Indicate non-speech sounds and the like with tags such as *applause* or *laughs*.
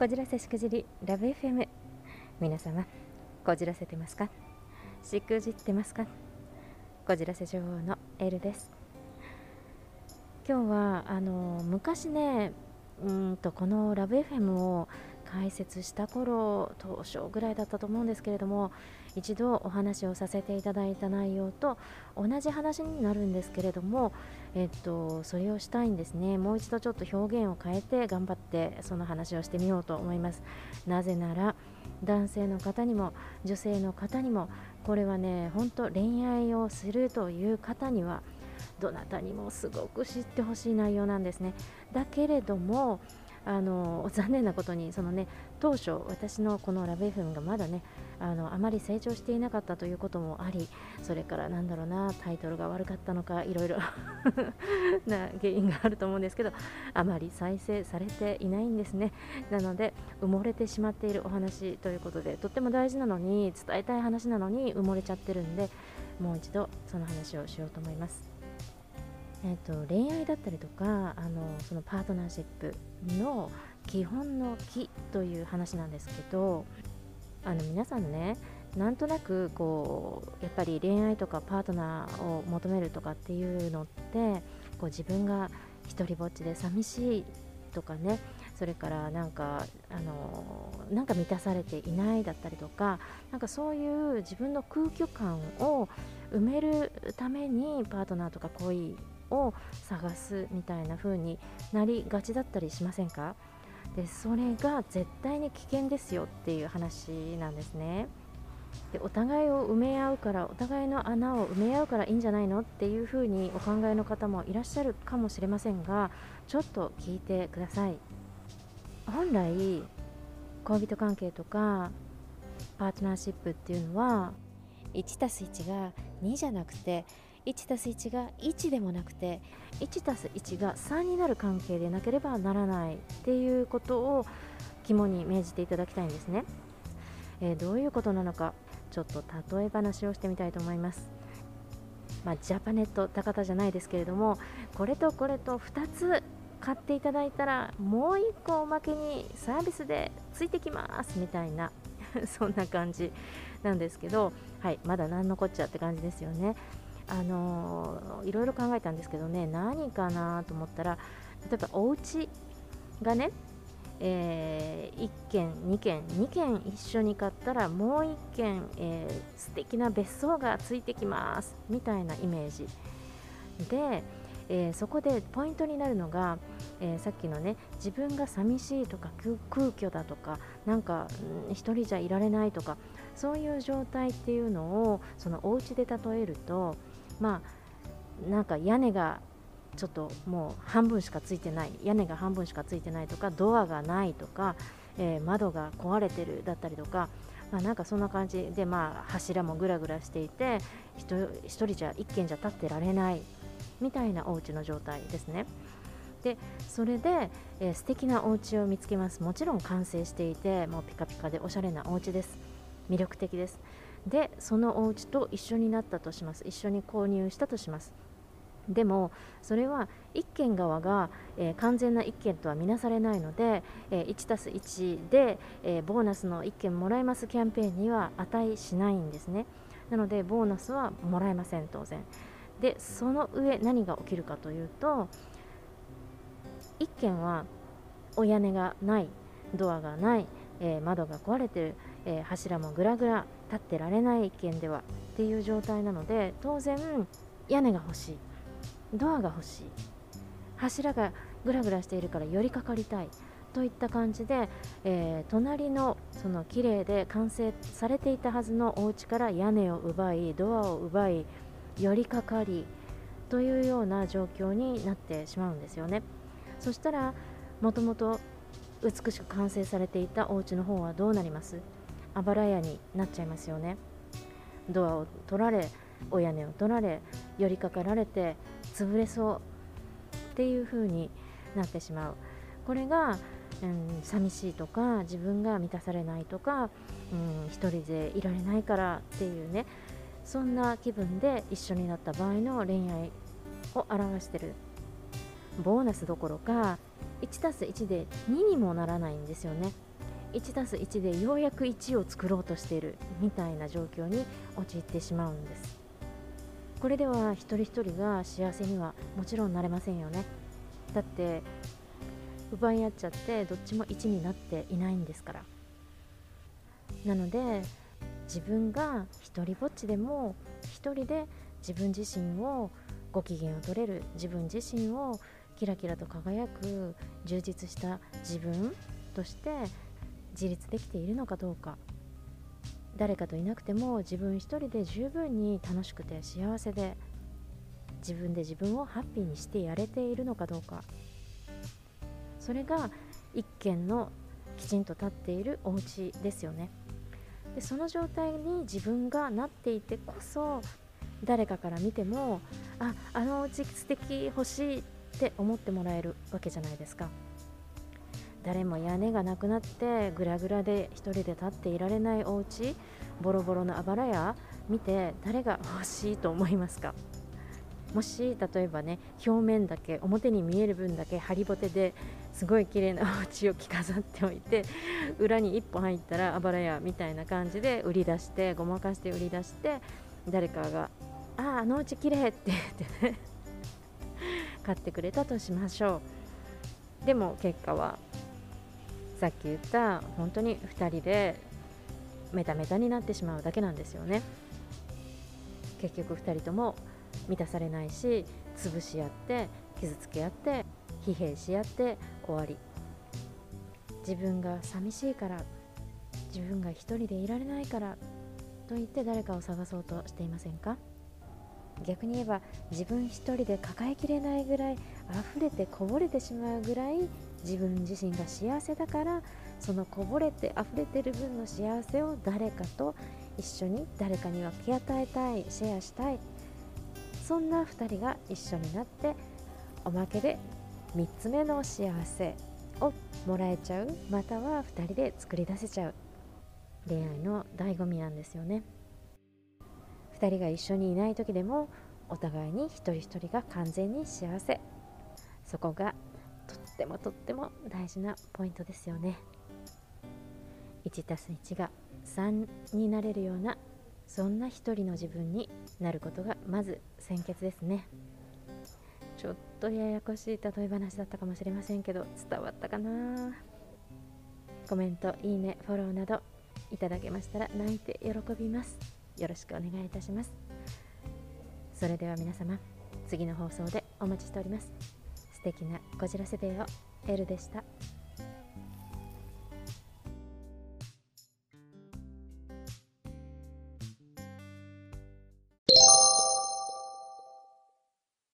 こじらせしくじりラブ FM 皆様こじらせてますか？しくじってますか？こじらせ女王のエルです。今日はあの昔ねうんとこのラブ FM を開設した頃当初ぐらいだったと思うんですけれども一度お話をさせていただいた内容と同じ話になるんですけれども、えっと、それをしたいんですね。もう一度ちょっと表現を変えて頑張ってその話をしてみようと思います。なぜなら男性の方にも女性の方にもこれはね本当恋愛をするという方にはどなたにもすごく知ってほしい内容なんですね。だけれどもあの残念なことにそのね当初私のこのラブ FM がまだねあのあまり成長していなかったということもありそれからなんだろうなタイトルが悪かったのかいろいろ *laughs* な原因があると思うんですけどあまり再生されていないんですね。なので埋もれてしまっているお話ということでとっても大事なのに伝えたい話なのに埋もれちゃってるんでもう一度その話をしようと思います。えーと、恋愛だったりとかあのそのパートナーシップの基本の木という話なんですけどあの皆さんねなんとなくこうやっぱり恋愛とかパートナーを求めるとかっていうのってこう自分が一人ぼっちで寂しいとかねそれからなんかあのなんか満たされていないだったりとかなんかそういう自分の空虚感を埋めるためにパートナーとか恋を探すみたいな風になりがちだったりしませんか？でそれが絶対に危険ですよっていう話なんですね。でお互いを埋め合うからお互いの穴を埋め合うからいいんじゃないのっていう風にお考えの方もいらっしゃるかもしれませんがちょっと聞いてください。本来恋人関係とかパートナーシップっていうのは 1+1 が2じゃなくて1たす1が1でもなくて1たす1が3になる関係でなければならないっていうことを肝に銘じていただきたいんですね、えー、どういうことなのかちょっと例え話をしてみたいと思いますまあ、ジャパネット高田じゃないですけれどもこれとこれと2つ買っていただいたらもう1個おまけにサービスでついてきますみたいな *laughs* そんな感じなんですけど、はい、まだ何のこっちゃって感じですよね。あのいろいろ考えたんですけどね何かなと思ったら例えばお家がね、えー、1軒2軒2軒一緒に買ったらもう1軒、えー、素敵な別荘がついてきますみたいなイメージ。で、えー、そこでポイントになるのが、えー、さっきのね自分が寂しいとか空虚だとかなんか、うん、一人じゃいられないとかそういう状態っていうのをそのお家で例えるとまあなんか屋根がちょっともう半分しかついてない屋根が半分しかついてないとかドアがないとか、えー、窓が壊れてるだったりとか、まあ、なんかそんな感じで、まあ、柱もぐらぐらしていて1人じゃ1軒じゃ立ってられないみたいなお家の状態ですね。でそれで、えー、素敵なお家を見つけます。もちろん完成していてもうピカピカでおしゃれなお家です。魅力的です。でそのお家と一緒になったとします。一緒に購入したとします。でもそれは1軒側が、えー、完全な1軒とは見なされないので、えー、1+1 で、えー、ボーナスの1件もらえますキャンペーンには値しないんですね。なのでボーナスはもらえません当然。でその上何が起きるかというと1軒はお屋根がないドアがない、え窓が壊れてる、え柱もぐらぐら立ってられない県ではっていう状態なので当然屋根が欲しい。ドアが欲しい。柱がぐらぐらしているから寄りかかりたい。といった感じで、えー、隣のその綺麗で完成されていたはずのお家から屋根を奪いドアを奪い寄りかかりというような状況になってしまうんですよね。そしたらもともと美しく完成されていたお家の方はどうなります？あばら屋になっちゃいますよね。ドアを取られお屋根を取られ寄りかかられて潰れそうっていう風になってしまう。これが、うん、寂しいとか自分が満たされないとか、うん、一人でいられないからっていうねそんな気分で一緒になった場合の恋愛を表してるボーナスどころか 1+1 で2にもならないんですよね。1たす1でようやく1を作ろうとしているみたいな状況に陥ってしまうんです。これでは一人一人が幸せにはもちろんなれませんよね。だって奪い合っちゃってどっちも1になっていないんですから。なので自分が一人ぼっちでも一人で自分自身をご機嫌を取れる自分自身をキラキラと輝く充実した自分として自立できているのかどうか。誰かといなくても自分一人で十分に楽しくて幸せで自分で自分をハッピーにしてやれているのかどうか。それが一軒のきちんと立っているお家ですよね。でその状態に自分がなっていてこそ誰かから見てもああのお家素敵欲しいって思ってもらえるわけじゃないですか。誰も屋根がなくなってぐらぐらで1人で立っていられないお家ボロボロのあばら屋見て誰が欲しいと思いますか？もし例えばね表面だけ表に見える分だけハリボテですごい綺麗なお家を着飾っておいて裏に一歩入ったらあばら屋みたいな感じで売り出してごまかして売り出して誰かが「あああのうち綺麗って言ってね買ってくれたとしましょう。でも結果はさっき言った本当に2人でメタメタになってしまうだけなんですよね。結局2人とも満たされないし潰し合って傷つけ合って疲弊し合って終わり。自分が寂しいから自分が一人でいられないからと言って誰かを探そうとしていませんか？逆に言えば自分一人で抱えきれないぐらい溢れてこぼれてしまうぐらい自分自身が幸せだからそのこぼれて溢れてる分の幸せを誰かと一緒に誰かに分け与えたいシェアしたい。そんな2人が一緒になっておまけで3つ目の幸せをもらえちゃう。または2人で作り出せちゃう。恋愛の醍醐味なんですよね。2人が一緒にいない時でもお互いに一人一人が完全に幸せ。そこがってもとっても大事なポイントですよね。1+1 が3になれるようなそんな一人の自分になることがまず先決ですね。ちょっとややこしい例え話だったかもしれませんけど伝わったかな。コメントいいねフォローなどいただけましたら泣いて喜びます。よろしくお願いいたします。それでは皆様次の放送でお待ちしております。素敵なこじらせデーをエルでした。